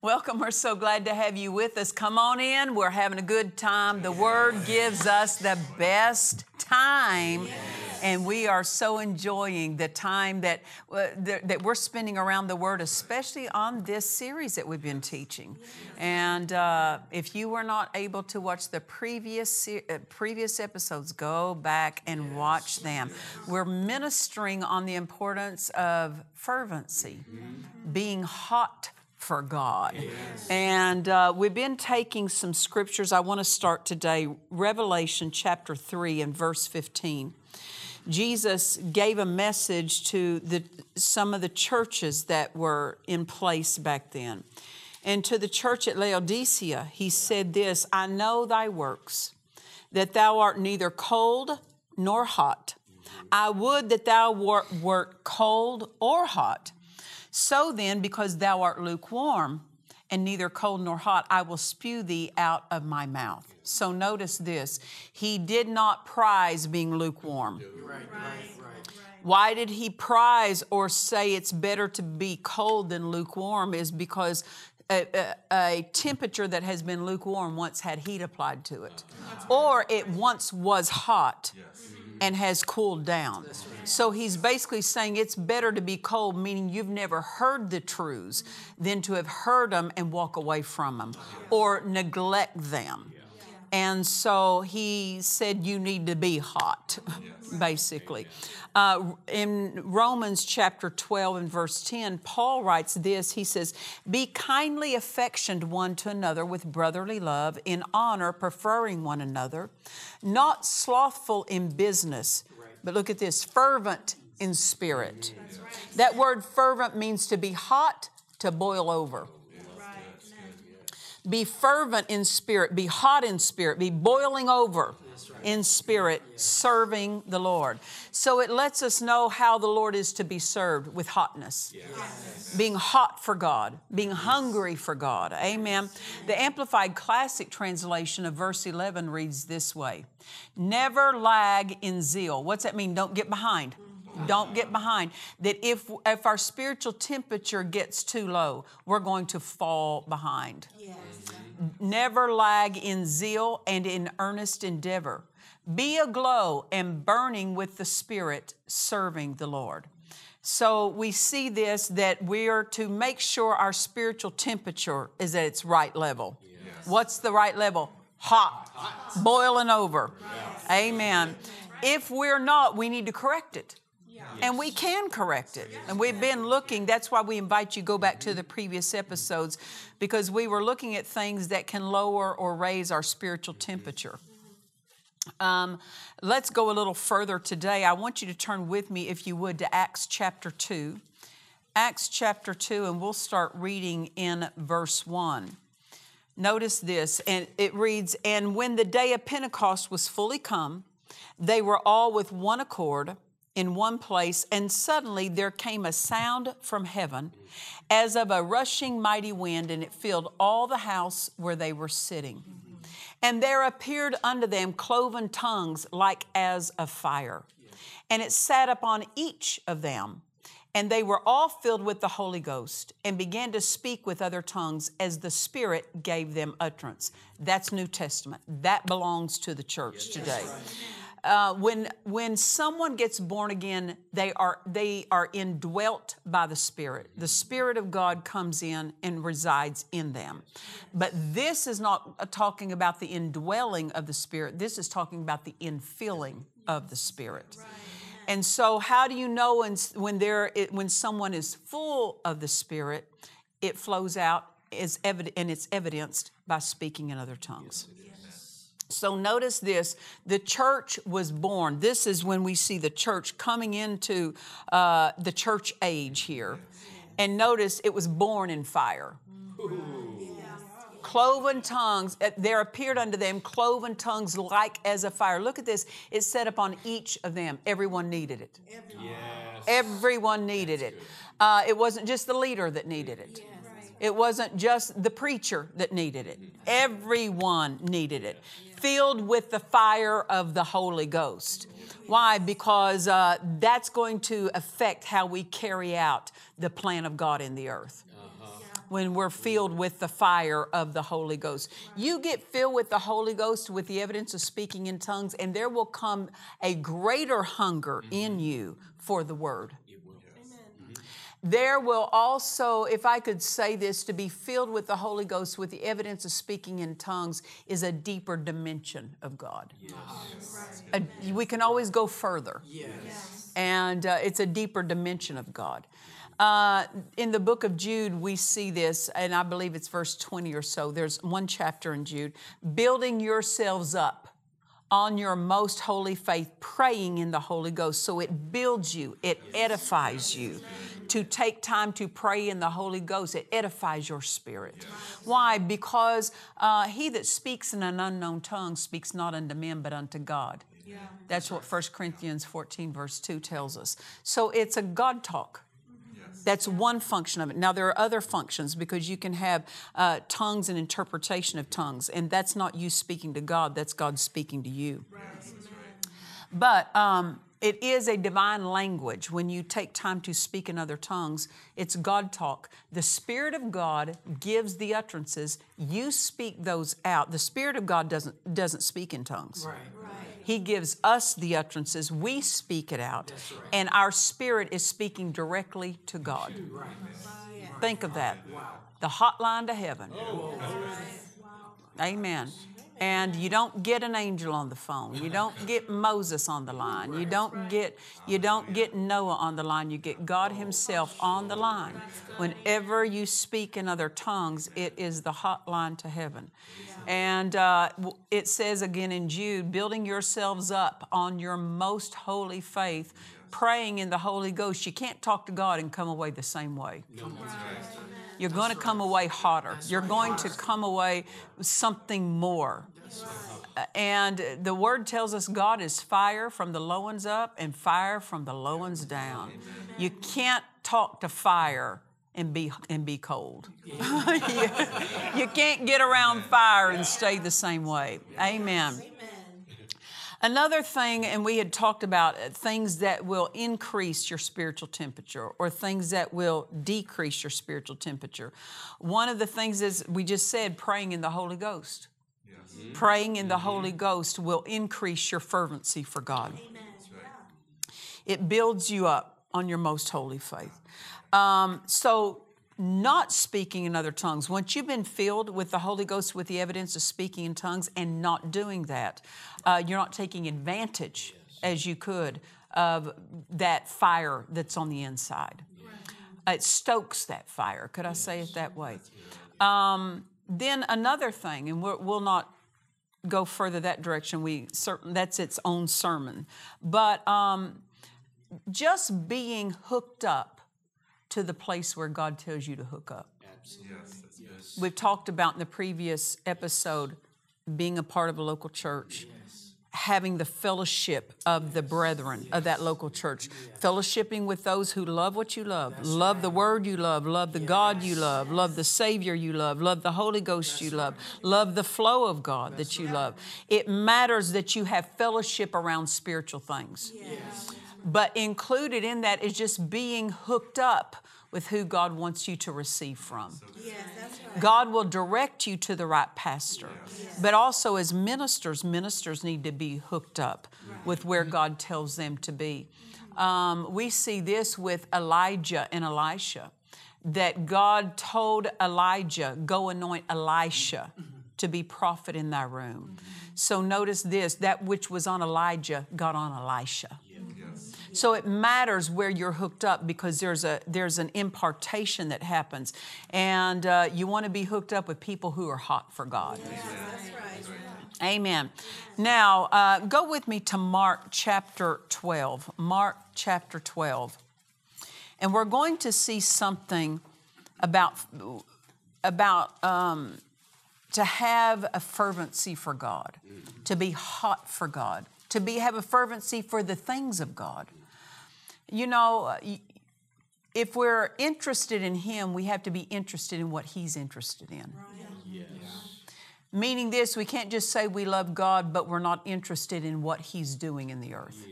Welcome. We're so glad to have you with us. Come on in. We're having a good time. The Word gives us the best time. And we are so enjoying the time that, uh, that, that we're spending around the Word, especially on this series that we've been teaching. And uh, if you were not able to watch the previous, se- uh, previous episodes, go back and watch them. We're ministering on the importance of fervency, being hot for God. And uh, we've been taking some scriptures. I want to start today, Revelation chapter 3 and verse 15. Jesus gave a message to the, some of the churches that were in place back then. And to the church at Laodicea, he said this I know thy works, that thou art neither cold nor hot. I would that thou wert, wert cold or hot. So then, because thou art lukewarm and neither cold nor hot, I will spew thee out of my mouth. So notice this He did not prize being lukewarm. Why did he prize or say it's better to be cold than lukewarm? Is because a, a, a temperature that has been lukewarm once had heat applied to it, or it once was hot and has cooled down. So he's basically saying it's better to be cold, meaning you've never heard the truths, than to have heard them and walk away from them or neglect them. And so he said, You need to be hot, basically. Uh, in Romans chapter 12 and verse 10, Paul writes this He says, Be kindly affectioned one to another with brotherly love, in honor, preferring one another, not slothful in business, but look at this fervent in spirit. That word fervent means to be hot, to boil over. Be fervent in spirit, be hot in spirit, be boiling over in spirit, serving the Lord. So it lets us know how the Lord is to be served with hotness. Being hot for God, being hungry for God. Amen. The Amplified Classic translation of verse 11 reads this way Never lag in zeal. What's that mean? Don't get behind. Don't get behind. That if if our spiritual temperature gets too low, we're going to fall behind. Yes. Never lag in zeal and in earnest endeavor. Be aglow and burning with the Spirit, serving the Lord. So we see this that we are to make sure our spiritual temperature is at its right level. Yes. What's the right level? Hot, boiling over. Amen. If we're not, we need to correct it. And we can correct it. And we've been looking, that's why we invite you go back to the previous episodes, because we were looking at things that can lower or raise our spiritual temperature. Um, let's go a little further today. I want you to turn with me, if you would, to Acts chapter 2. Acts chapter 2, and we'll start reading in verse 1. Notice this, and it reads And when the day of Pentecost was fully come, they were all with one accord in one place, and suddenly there came a sound from heaven as of a rushing mighty wind, and it filled all the house where they were sitting. And there appeared unto them cloven tongues like as of fire, and it sat upon each of them. And they were all filled with the Holy Ghost and began to speak with other tongues as the Spirit gave them utterance. That's New Testament. That belongs to the church today. Uh, when when someone gets born again, they are they are indwelt by the Spirit. The Spirit of God comes in and resides in them. But this is not uh, talking about the indwelling of the Spirit. This is talking about the infilling of the Spirit. And so, how do you know when, when, there, when someone is full of the Spirit? It flows out is evident, and it's evidenced by speaking in other tongues. So notice this the church was born. This is when we see the church coming into uh, the church age here. And notice it was born in fire. Cloven tongues, uh, there appeared unto them cloven tongues like as a fire. Look at this. It's set upon each of them. Everyone needed it. Yes. Everyone needed it. Uh, it wasn't just the leader that needed it. It wasn't just the preacher that needed it, everyone needed it. Filled with the fire of the Holy Ghost. Why? Because uh, that's going to affect how we carry out the plan of God in the earth when we're filled with the fire of the Holy Ghost. You get filled with the Holy Ghost with the evidence of speaking in tongues, and there will come a greater hunger in you for the word. There will also, if I could say this, to be filled with the Holy Ghost with the evidence of speaking in tongues is a deeper dimension of God. Yes. A, we can always go further. Yes. And uh, it's a deeper dimension of God. Uh, in the book of Jude, we see this, and I believe it's verse 20 or so. There's one chapter in Jude building yourselves up on your most holy faith, praying in the Holy Ghost. So it builds you, it edifies you to take time to pray in the Holy Ghost. It edifies your spirit. Yes. Why? Because uh, he that speaks in an unknown tongue speaks not unto men, but unto God. Yeah. That's what 1 Corinthians 14, verse 2 tells us. So it's a God talk. That's one function of it. Now, there are other functions because you can have uh, tongues and interpretation of tongues, and that's not you speaking to God, that's God speaking to you. Right. But um, it is a divine language. When you take time to speak in other tongues, it's God talk. The Spirit of God gives the utterances. You speak those out. The Spirit of God doesn't, doesn't speak in tongues. Right. right. He gives us the utterances. We speak it out. Right. And our spirit is speaking directly to God. Right. Think of that. Wow. The hotline to heaven. Oh. Amen. And you don't get an angel on the phone. You don't get Moses on the line. You don't get you don't get Noah on the line. You get God himself on the line. Whenever you speak in other tongues, it is the hotline to heaven. And uh, it says again in Jude, building yourselves up on your most holy faith, praying in the Holy Ghost. You can't talk to God and come away the same way. You're going to come away hotter. You're going to come away something more. And the word tells us God is fire from the low ones up and fire from the low ones down. You can't talk to fire and be and be cold. you, you can't get around fire and stay the same way. Amen. Another thing, and we had talked about uh, things that will increase your spiritual temperature or things that will decrease your spiritual temperature. One of the things is we just said praying in the Holy Ghost. Yes. Mm-hmm. Praying in the mm-hmm. Holy Ghost will increase your fervency for God. Amen. It builds you up on your most holy faith. Um, so not speaking in other tongues, once you've been filled with the Holy Ghost with the evidence of speaking in tongues and not doing that, uh, you're not taking advantage as you could of that fire that's on the inside. It stokes that fire. Could I say it that way? Um, then another thing, and we will not go further that direction. We certain that's its own sermon, but um, just being hooked up to the place where God tells you to hook up. Absolutely. Yes, yes. We've talked about in the previous episode being a part of a local church. Yes. Having the fellowship of the brethren of that local church, fellowshipping with those who love what you love, That's love right. the word you love, love the God you love, love the Savior you love, love the Holy Ghost That's you love, right. love the flow of God That's that you right. love. It matters that you have fellowship around spiritual things. Yes. But included in that is just being hooked up with who God wants you to receive from. Yes, right. God will direct you to the right pastor. Yes. But also, as ministers, ministers need to be hooked up right. with where mm-hmm. God tells them to be. Mm-hmm. Um, we see this with Elijah and Elisha, that God told Elijah, Go anoint Elisha to be prophet in thy room. Mm-hmm. So notice this that which was on Elijah got on Elisha. So it matters where you're hooked up because there's a there's an impartation that happens, and uh, you want to be hooked up with people who are hot for God. Amen. Now, uh, go with me to Mark chapter 12. Mark chapter 12. And we're going to see something about, about um, to have a fervency for God, to be hot for God, to be, have a fervency for the things of God. You know, uh, if we're interested in Him, we have to be interested in what He's interested in. Yes, Meaning this, we can't just say we love God, but we're not interested in what He's doing in the earth.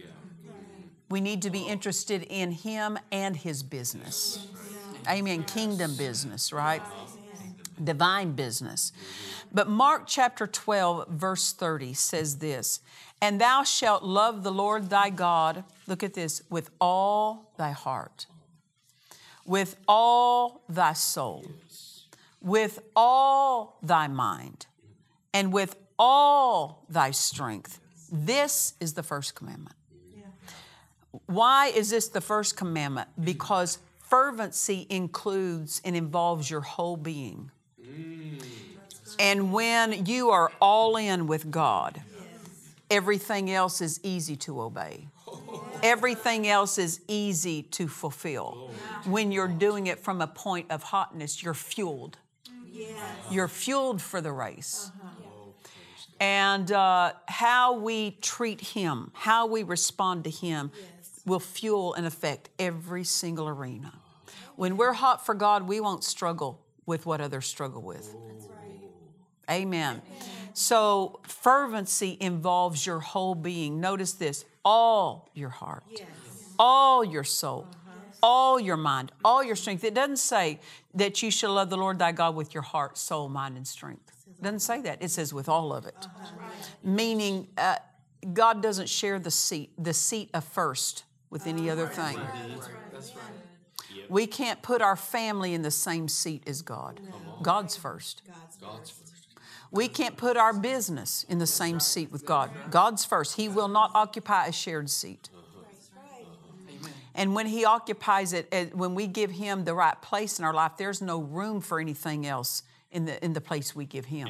We need to be interested in Him and His business. Amen. Kingdom business, right? Divine business. But Mark chapter 12, verse 30 says this And thou shalt love the Lord thy God, look at this, with all thy heart, with all thy soul, with all thy mind and with all thy strength. This is the first commandment. Why is this the first commandment? Because fervency includes and involves your whole being. And when you are all in with God, everything else is easy to obey. Everything else is easy to fulfill. When you're doing it from a point of hotness, you're fueled. You're fueled for the race and uh, how we treat Him, how we respond to Him, will fuel and affect every single arena. When we're hot for God, we won't struggle with what others struggle with. Amen. Amen. So, fervency involves your whole being. Notice this all your heart, yes. all your soul, uh-huh. all your mind, all your strength. It doesn't say that you shall love the Lord thy God with your heart, soul, mind, and strength. It doesn't say that. It says with all of it. Uh-huh. Meaning, uh, God doesn't share the seat, the seat of first with any other thing. That's right. We can't put our family in the same seat as God. God's first. God's first. We can't put our business in the same seat with God. God's first. He will not occupy a shared seat. And when He occupies it, when we give Him the right place in our life, there's no room for anything else in the, in the place we give Him.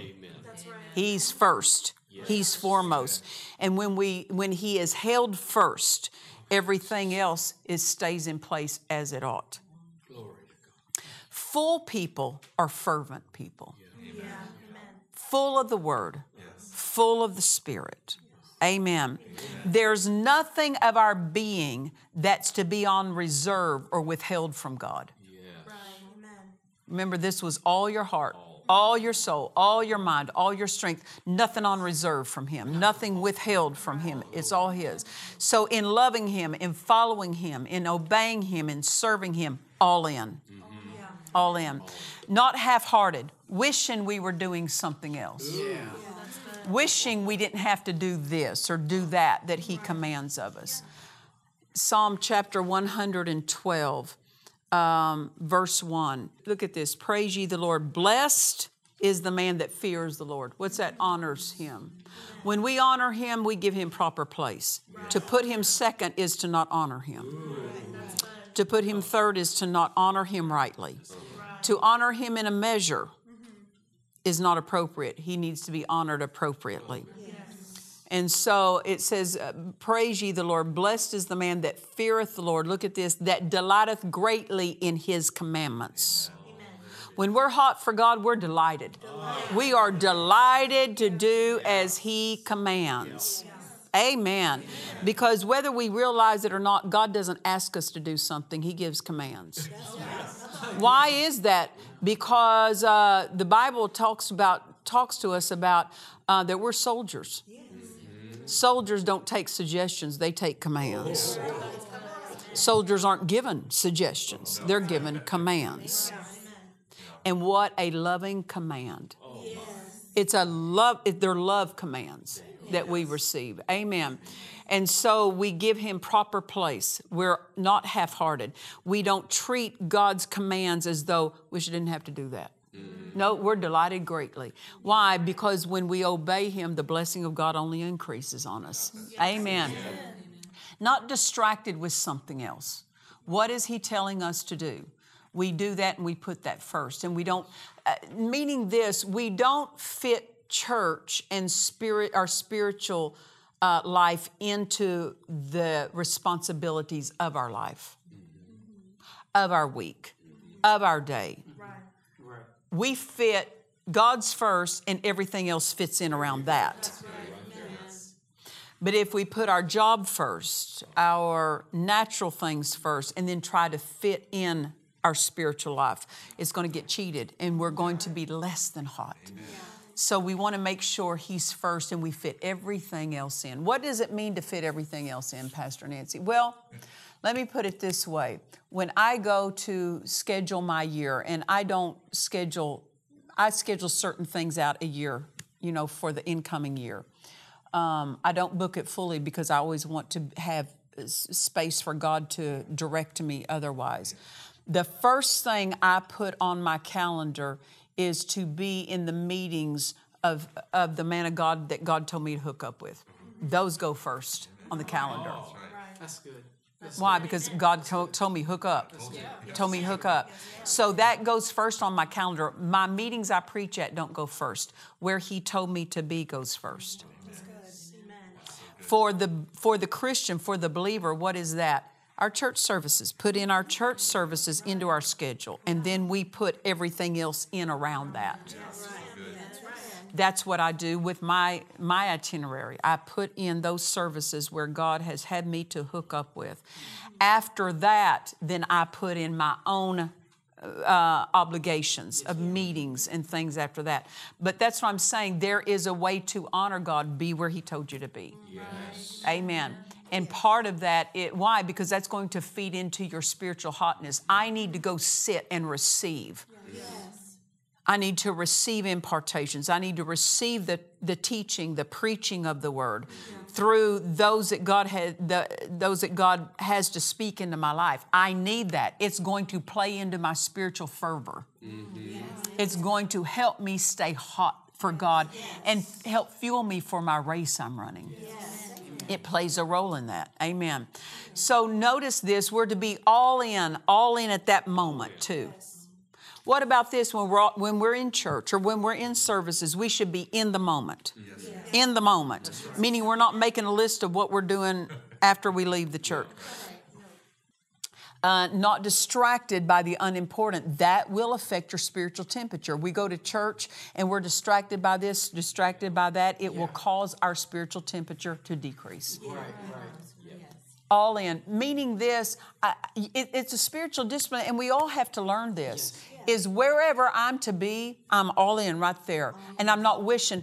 He's first. He's foremost. And when we when He is held first, everything else is stays in place as it ought. Full people are fervent people. Yeah. Full of the Word, yes. full of the Spirit. Amen. Amen. There's nothing of our being that's to be on reserve or withheld from God. Yeah. Right. Remember, this was all your heart, all your soul, all your mind, all your strength, nothing on reserve from Him, nothing withheld from Him. It's all His. So, in loving Him, in following Him, in obeying Him, in serving Him, all in. Mm-hmm. All in. Not half hearted, wishing we were doing something else. Yeah. Wishing we didn't have to do this or do that that He commands of us. Psalm chapter 112 um, verse 1. Look at this. Praise ye the Lord. Blessed is the man that fears the Lord. What's that? Honors him. When we honor him, we give him proper place. To put him second is to not honor him. To put him third is to not honor him rightly. To honor him in a measure is not appropriate. He needs to be honored appropriately. And so it says, uh, Praise ye the Lord. Blessed is the man that feareth the Lord. Look at this, that delighteth greatly in his commandments. When we're hot for God, we're delighted. We are delighted to do as He commands. Amen. Because whether we realize it or not, God doesn't ask us to do something, He gives commands. Why is that? Because uh, the Bible talks about talks to us about uh, that we're soldiers. Soldiers don't take suggestions, they take commands. Soldiers aren't given suggestions, they're given commands. And what a loving command. It's a love, they're love commands that we receive. Amen. And so we give him proper place. We're not half hearted. We don't treat God's commands as though we didn't have to do that. No, we're delighted greatly. Why? Because when we obey Him, the blessing of God only increases on us. Amen. not distracted with something else. What is He telling us to do? We do that and we put that first. And we don't, uh, meaning this, we don't fit church and spirit, our spiritual uh, life into the responsibilities of our life, of our week, of our day. We fit God's first, and everything else fits in around that. But if we put our job first, our natural things first, and then try to fit in our spiritual life, it's going to get cheated and we're going to be less than hot. So we want to make sure He's first and we fit everything else in. What does it mean to fit everything else in, Pastor Nancy? Well, let me put it this way. When I go to schedule my year, and I don't schedule, I schedule certain things out a year, you know, for the incoming year. Um, I don't book it fully because I always want to have space for God to direct me otherwise. The first thing I put on my calendar is to be in the meetings of, of the man of God that God told me to hook up with. Those go first on the calendar. That's good. Why? Because God told, told me hook up. Told me hook up. So that goes first on my calendar. My meetings I preach at don't go first. Where He told me to be goes first. For the for the Christian, for the believer, what is that? Our church services. Put in our church services into our schedule, and then we put everything else in around that. That's what I do with my my itinerary. I put in those services where God has had me to hook up with. After that, then I put in my own uh, obligations of meetings and things after that. But that's what I'm saying. There is a way to honor God. Be where He told you to be. Yes. Amen. And part of that, it, why? Because that's going to feed into your spiritual hotness. I need to go sit and receive. Yes. I need to receive impartations. I need to receive the, the teaching, the preaching of the word through those that God has the, those that God has to speak into my life. I need that. It's going to play into my spiritual fervor. Mm-hmm. Yes. It's going to help me stay hot for God yes. and help fuel me for my race I'm running. Yes. It plays a role in that. Amen. So notice this, we're to be all in, all in at that moment too. What about this when we're, when we're in church or when we're in services? We should be in the moment. Yes. In the moment. Meaning we're not making a list of what we're doing after we leave the church. Uh, not distracted by the unimportant. That will affect your spiritual temperature. We go to church and we're distracted by this, distracted by that. It yeah. will cause our spiritual temperature to decrease. Right, right. All in, meaning this, I, it, it's a spiritual discipline, and we all have to learn this. Yes is wherever I'm to be, I'm all in right there. And I'm not wishing,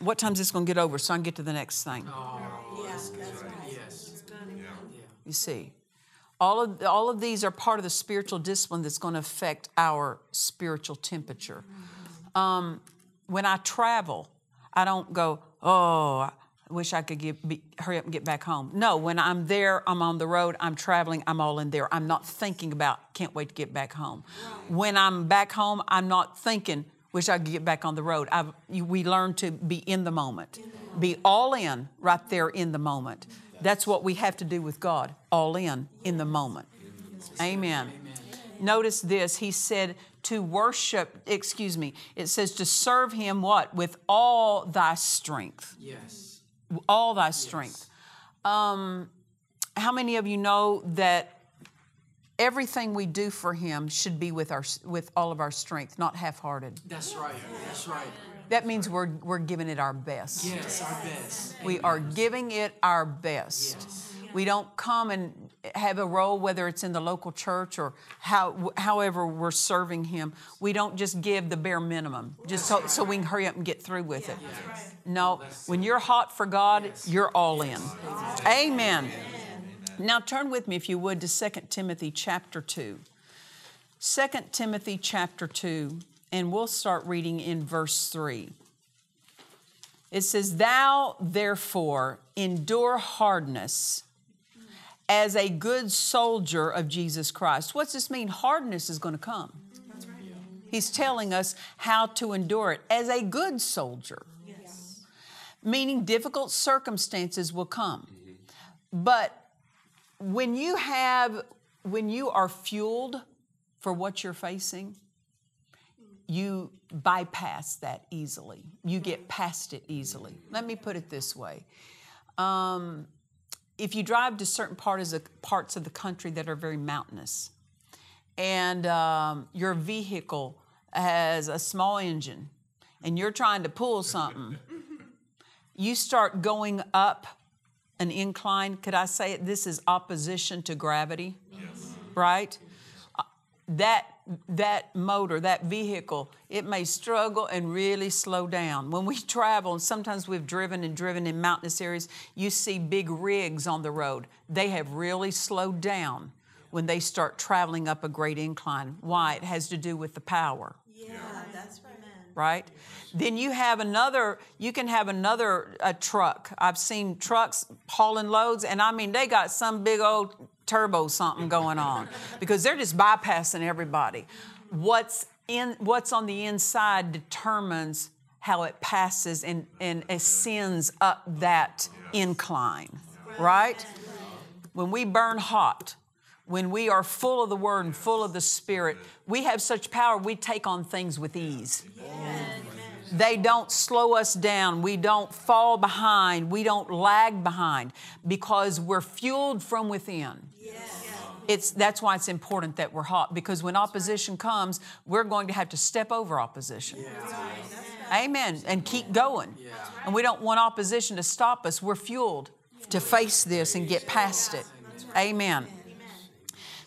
what time's this going to get over so I can get to the next thing? Oh, yes, that's right. Yes. You see, all of, all of these are part of the spiritual discipline that's going to affect our spiritual temperature. Um, when I travel, I don't go, oh, I wish I could get, be, hurry up and get back home. No, when I'm there, I'm on the road, I'm traveling, I'm all in there. I'm not thinking about, can't wait to get back home. When I'm back home, I'm not thinking, wish I could get back on the road. I've, we learn to be in the moment, be all in right there in the moment. That's what we have to do with God, all in in the moment. Amen. Notice this, he said, to worship, excuse me, it says to serve him what? With all thy strength. Yes all thy strength. Um, how many of you know that everything we do for Him should be with our with all of our strength, not half-hearted? That's right. That's right. That means we're we're giving it our best. Yes, our best. We are giving it our best. Yes. We don't come and have a role, whether it's in the local church or how, however we're serving Him. We don't just give the bare minimum, just so, so we can hurry up and get through with it. yes. No, when you're hot for God, you're all in. Amen. Now turn with me, if you would, to 2 Timothy chapter 2. 2 Timothy chapter 2, and we'll start reading in verse 3. It says, Thou therefore endure hardness as a good soldier of Jesus Christ. What's this mean? Hardness is going to come. He's telling us how to endure it as a good soldier. Yes. Meaning difficult circumstances will come. But when you have when you are fueled for what you're facing you bypass that easily. You get past it easily. Let me put it this way. Um, if you drive to certain parts of, parts of the country that are very mountainous and um, your vehicle has a small engine and you're trying to pull something you start going up an incline. Could I say it? This is opposition to gravity, yes. right? Uh, that that motor, that vehicle, it may struggle and really slow down. When we travel, and sometimes we've driven and driven in mountainous areas, you see big rigs on the road. They have really slowed down when they start traveling up a great incline. Why? It has to do with the power. Yeah, that's right. Right? Then you have another, you can have another a truck. I've seen trucks hauling loads, and I mean, they got some big old turbo something going on because they're just bypassing everybody. What's in what's on the inside determines how it passes and, and ascends up that incline, right? When we burn hot, when we are full of the Word and full of the Spirit, we have such power, we take on things with ease. They don't slow us down. We don't fall behind. We don't lag behind because we're fueled from within. It's, that's why it's important that we're hot because when opposition comes, we're going to have to step over opposition. Amen. And keep going. And we don't want opposition to stop us. We're fueled to face this and get past it. Amen.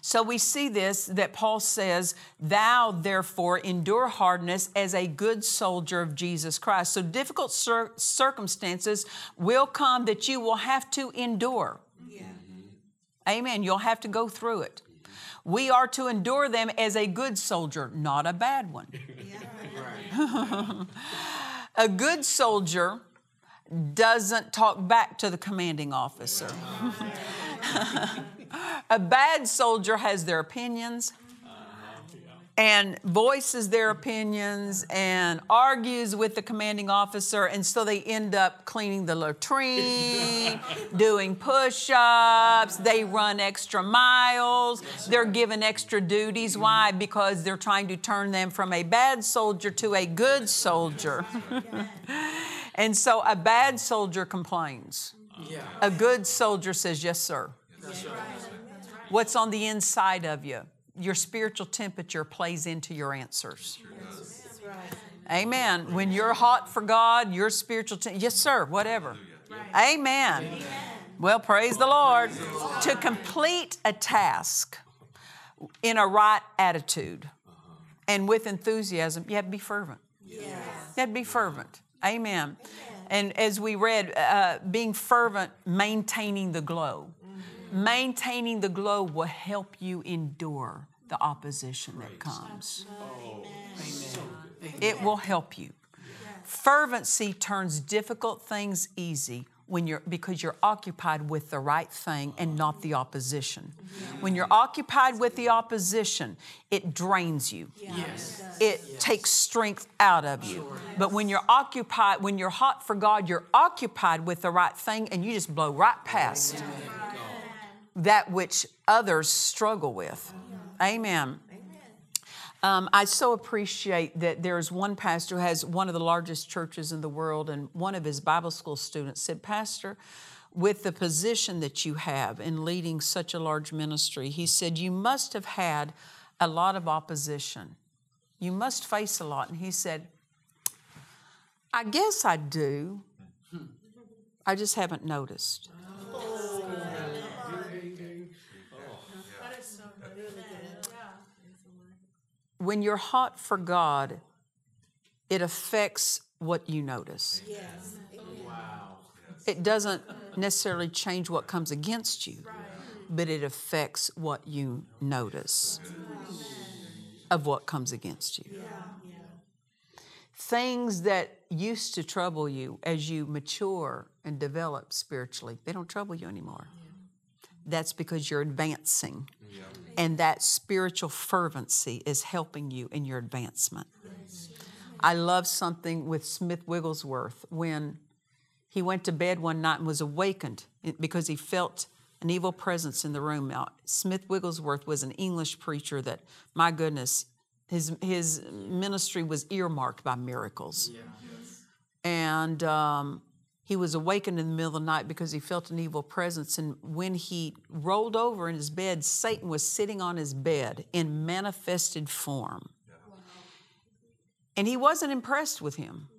So we see this that Paul says, Thou therefore endure hardness as a good soldier of Jesus Christ. So difficult cir- circumstances will come that you will have to endure. Yeah. Amen. You'll have to go through it. Mm-hmm. We are to endure them as a good soldier, not a bad one. a good soldier doesn't talk back to the commanding officer. A bad soldier has their opinions and voices their opinions and argues with the commanding officer, and so they end up cleaning the latrine, doing push ups, they run extra miles, they're given extra duties. Why? Because they're trying to turn them from a bad soldier to a good soldier. and so a bad soldier complains, a good soldier says, Yes, sir. What's on the inside of you? Your spiritual temperature plays into your answers. Amen. When you're hot for God, your spiritual temperature, yes, sir, whatever. Amen. Well, praise the Lord. To complete a task in a right attitude and with enthusiasm, you have to be fervent. You have to be fervent. Amen. And as we read, uh, being fervent, maintaining the glow maintaining the glow will help you endure the opposition that comes. It will help you. Fervency turns difficult things easy when you're because you're occupied with the right thing and not the opposition. When you're occupied with the opposition, it drains you. Yes. It yes. takes strength out of you. But when you're occupied, when you're hot for God, you're occupied with the right thing and you just blow right past that which others struggle with. Amen. Um, I so appreciate that there's one pastor who has one of the largest churches in the world, and one of his Bible school students said, Pastor, with the position that you have in leading such a large ministry, he said, You must have had a lot of opposition. You must face a lot. And he said, I guess I do. I just haven't noticed. When you're hot for God, it affects what you notice. Yes. Wow. It doesn't necessarily change what comes against you, but it affects what you notice of what comes against you. Things that used to trouble you as you mature and develop spiritually, they don't trouble you anymore. That's because you're advancing and that spiritual fervency is helping you in your advancement. I love something with Smith Wigglesworth when he went to bed one night and was awakened because he felt an evil presence in the room. Now, Smith Wigglesworth was an English preacher that, my goodness, his, his ministry was earmarked by miracles. And um, he was awakened in the middle of the night because he felt an evil presence. And when he rolled over in his bed, Satan was sitting on his bed in manifested form. And he wasn't impressed with him.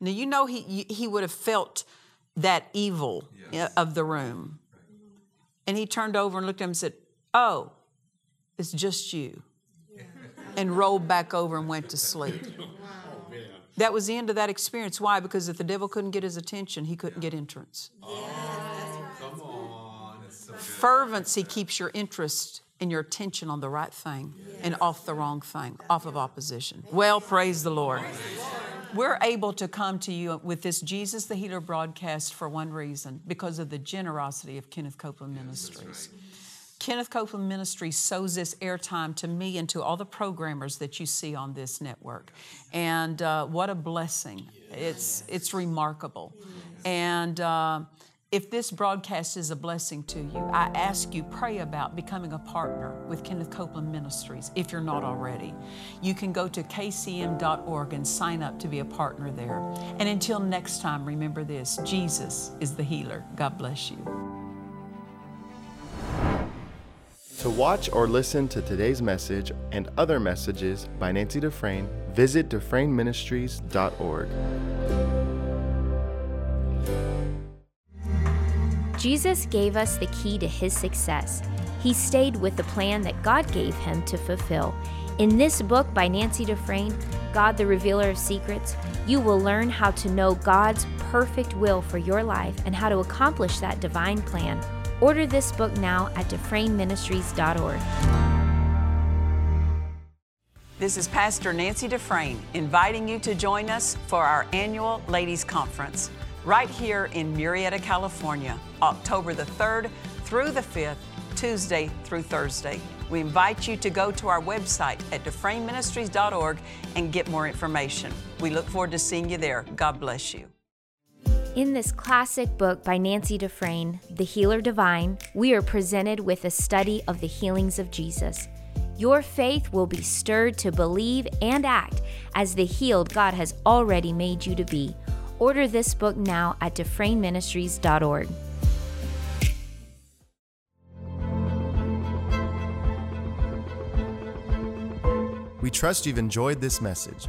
Now, you know, he, he would have felt that evil of the room. And he turned over and looked at him and said, Oh, it's just you. And rolled back over and went to sleep. That was the end of that experience. Why? Because if the devil couldn't get his attention, he couldn't get entrance. Come on, Fervency keeps your interest and your attention on the right thing and off the wrong thing, off of opposition. Well, praise the Lord. We're able to come to you with this Jesus the Healer broadcast for one reason because of the generosity of Kenneth Copeland Ministries. Kenneth Copeland Ministries sows this airtime to me and to all the programmers that you see on this network. And uh, what a blessing. It's, it's remarkable. And uh, if this broadcast is a blessing to you, I ask you, pray about becoming a partner with Kenneth Copeland Ministries if you're not already. You can go to kcm.org and sign up to be a partner there. And until next time, remember this Jesus is the healer. God bless you. To watch or listen to today's message and other messages by Nancy Dufresne, visit DufresneMinistries.org. Jesus gave us the key to his success. He stayed with the plan that God gave him to fulfill. In this book by Nancy Dufresne, God the Revealer of Secrets, you will learn how to know God's perfect will for your life and how to accomplish that divine plan. Order this book now at DufresneMinistries.org. This is Pastor Nancy Dufresne inviting you to join us for our annual Ladies Conference right here in Murrieta, California, October the 3rd through the 5th, Tuesday through Thursday. We invite you to go to our website at DufresneMinistries.org and get more information. We look forward to seeing you there. God bless you. In this classic book by Nancy Dufresne, The Healer Divine, we are presented with a study of the healings of Jesus. Your faith will be stirred to believe and act as the healed God has already made you to be. Order this book now at DufresneMinistries.org. We trust you've enjoyed this message.